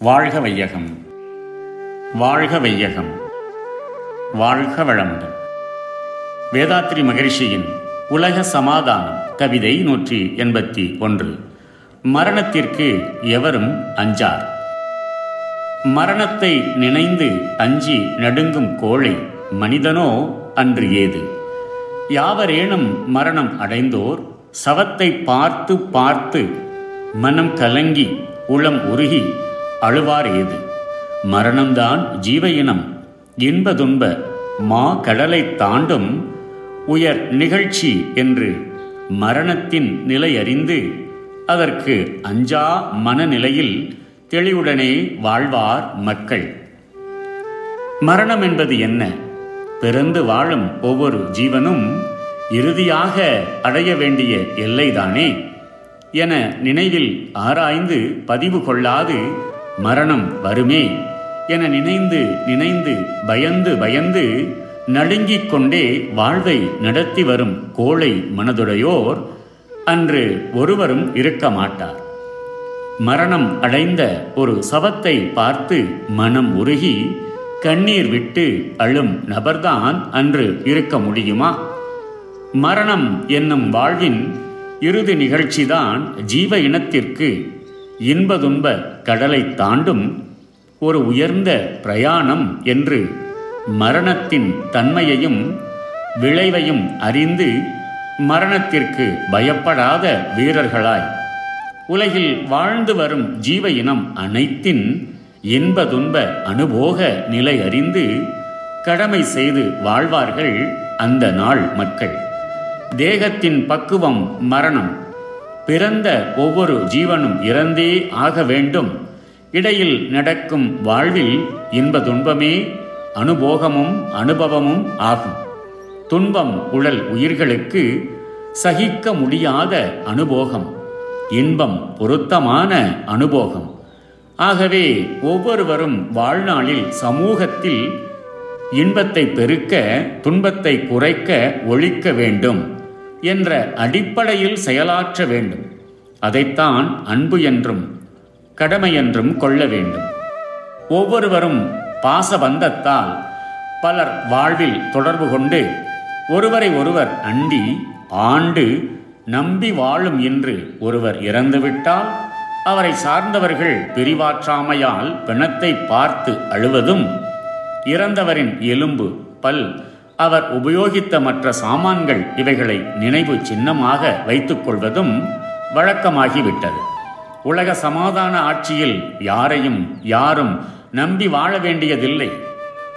வாழ்க வையகம். வாழ்க வையகம். வாழ்க வளமுடன். வேதாத்ரி மகரிஷியின் உலக சமாதானம் கவிதை நூற்றி எண்பத்தி ஒன்று. மரணத்திற்கு எவரும் அஞ்சார். மரணத்தை நினைந்து அஞ்சி நடுங்கும் கோழை மனிதனோ அன்று ஏது? யாவரேனும் மரணம் அடைந்தோர் சவத்தை பார்த்து பார்த்து மனம் கலங்கி உளம் உருகி அழுவார் ஏது மரணம்தான் ஜீவ இனம் இன்ப துன்ப மா கடலை தாண்டும் உயர் நிகழ்ச்சி என்று மரணத்தின் நிலை அறிந்து அதற்கு அஞ்சா மனநிலையில் தெளிவுடனே வாழ்வார் மக்கள். மரணம் என்பது என்ன? பிறந்து வாழும் ஒவ்வொரு ஜீவனும் இறுதியாக அடைய வேண்டிய எல்லைதானே? என நினைவில் ஆராய்ந்து பதிவு கொள்ளாது மரணம் வருமே என நினைந்து நினைந்து பயந்து பயந்து நடுங்கிக் கொண்டே வாழ்வை நடத்தி வரும் கோழை மனதுடையோர் அன்று ஒருவரும் இருக்க மாட்டார். மரணம் அடைந்த ஒரு சவத்தை பார்த்து மனம் உருகி கண்ணீர் விட்டு அழும் நபர்தான் அன்று இருக்க முடியுமா? மரணம் என்னும் வாழ்வின் இறுதி நிகழ்ச்சிதான் ஜீவ இனத்திற்கு இன்ப துன்ப கடலை தாண்டும் ஒரு உயர்ந்த பிரயாணம் என்று மரணத்தின் தன்மையையும் விளைவையும் அறிந்து மரணத்திற்கு பயப்படாத வீரர்களாய். உலகில் வாழ்ந்து வரும் ஜீவ இனம் அனைத்தின் இன்ப துன்ப அனுபோக நிலை அறிந்து கடமை செய்து வாழ்வார்கள் அந்த நாள் மக்கள். தேகத்தின் பக்குவம் மரணம். பிறந்த ஒவ்வொரு ஜீவனும் இறந்தே ஆக வேண்டும். இடையில் நடக்கும் வாழ்வில் இன்ப துன்பமே அனுபோகமும் அனுபவமும் ஆகும். துன்பம் உடல் உயிர்களுக்கு சகிக்க முடியாத அனுபோகம். இன்பம் பொருத்தமான அனுபோகம். ஆகவே ஒவ்வொருவரும் வாழ்நாளில் சமூகத்தில் இன்பத்தை பெருக்க துன்பத்தை குறைக்க ஒழிக்க வேண்டும். என்ற அடிப்படையில் செயலாற்ற வேண்டும். அதைத்தான் அன்பு என்றும் கடமை என்றும் கொள்ள வேண்டும். ஒவ்வொருவரும் பாசபந்தத்தால் பலர் வாழ்வில் தொடர்பு கொண்டு ஒருவரை ஒருவர் அண்டி ஆண்டு நம்பி வாழும் என்று ஒருவர் இறந்துவிட்டால் அவரை சார்ந்தவர்கள் பிரிவாற்றாமையால் பிணத்தை பார்த்து அழுவதும் இறந்தவரின் எலும்பு பல் அவர் உபயோகித்த மற்ற சாமான்கள் இவைகளை நினைவு சின்னமாக வைத்துக் கொள்வதும் வழக்கமாகிவிட்டது. உலக சமாதான ஆட்சியில் யாரையும் யாரும் நம்பி வாழ வேண்டியதில்லை.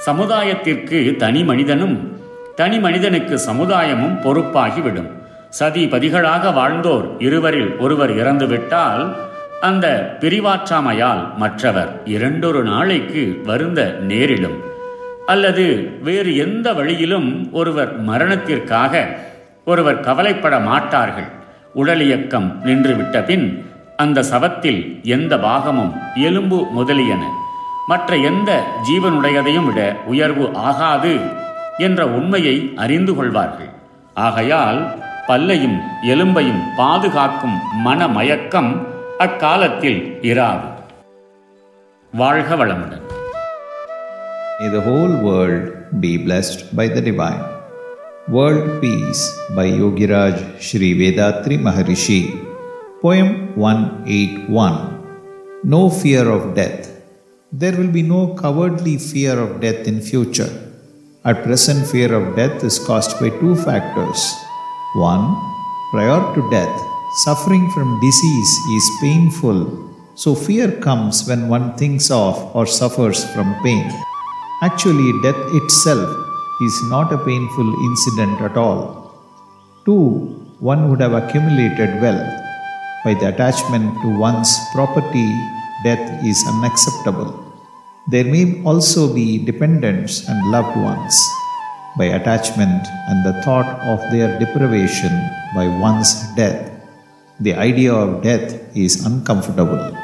சமுதாயத்திற்கு தனி மனிதனும் தனி மனிதனுக்கு சமுதாயமும் பொறுப்பாகிவிடும். சதி பதிகளாக வாழ்ந்தோர் இருவரில் ஒருவர் இறந்துவிட்டால் அந்த பிரிவாற்றாமையால் மற்றவர் இரண்டொரு நாளைக்கு வருந்த நேரிடும். அல்லது வேறு எந்த வழியிலும் ஒருவர் மரணத்திற்காக ஒருவர் கவலைப்பட மாட்டார்கள். உடல் இயக்கம் நின்றுவிட்ட பின் அந்த சவத்தில் எந்த பாகமும் எலும்பு முதலியன. மற்ற எந்த ஜீவனுடையதையும் விட உயர்வு ஆகாது என்ற உண்மையை அறிந்து கொள்வார்கள். ஆகையால் பல்லையும் எலும்பையும் பாதுகாக்கும் மனமயக்கம் அக்காலத்தில் இராது. வாழ்க வளமுடன். May the whole world be blessed by the Divine. World Peace by Yogiraj Sri Vedatri Maharishi. Poem 181 No fear of death. There will be no cowardly fear of death in future. At present, fear of death is caused by two factors. One, prior to death, suffering from disease is painful, so fear comes when one thinks of or suffers from pain. Actually, death itself is not a painful incident at all. Two, one would have accumulated wealth. By the attachment to one's property, death is unacceptable. There may also be dependents and loved ones. By attachment and the thought of their deprivation by one's death, the idea of death is uncomfortable.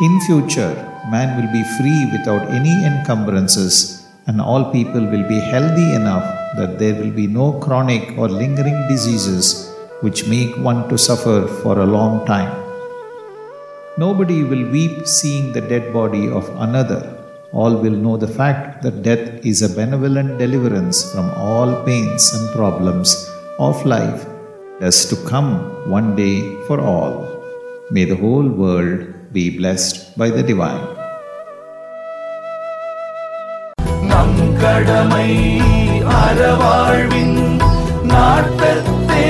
In future, man will be free without any encumbrances, and all people will be healthy enough that there will be no chronic or lingering diseases which make one to suffer for a long time. Nobody will weep seeing the dead body of another. All will know the fact that death is a benevolent deliverance from all pains and problems of life, thus to come one day for all. May the whole world be blessed by the Divine. நம் கடமை அறவாழ்வின் நாட்டத்தே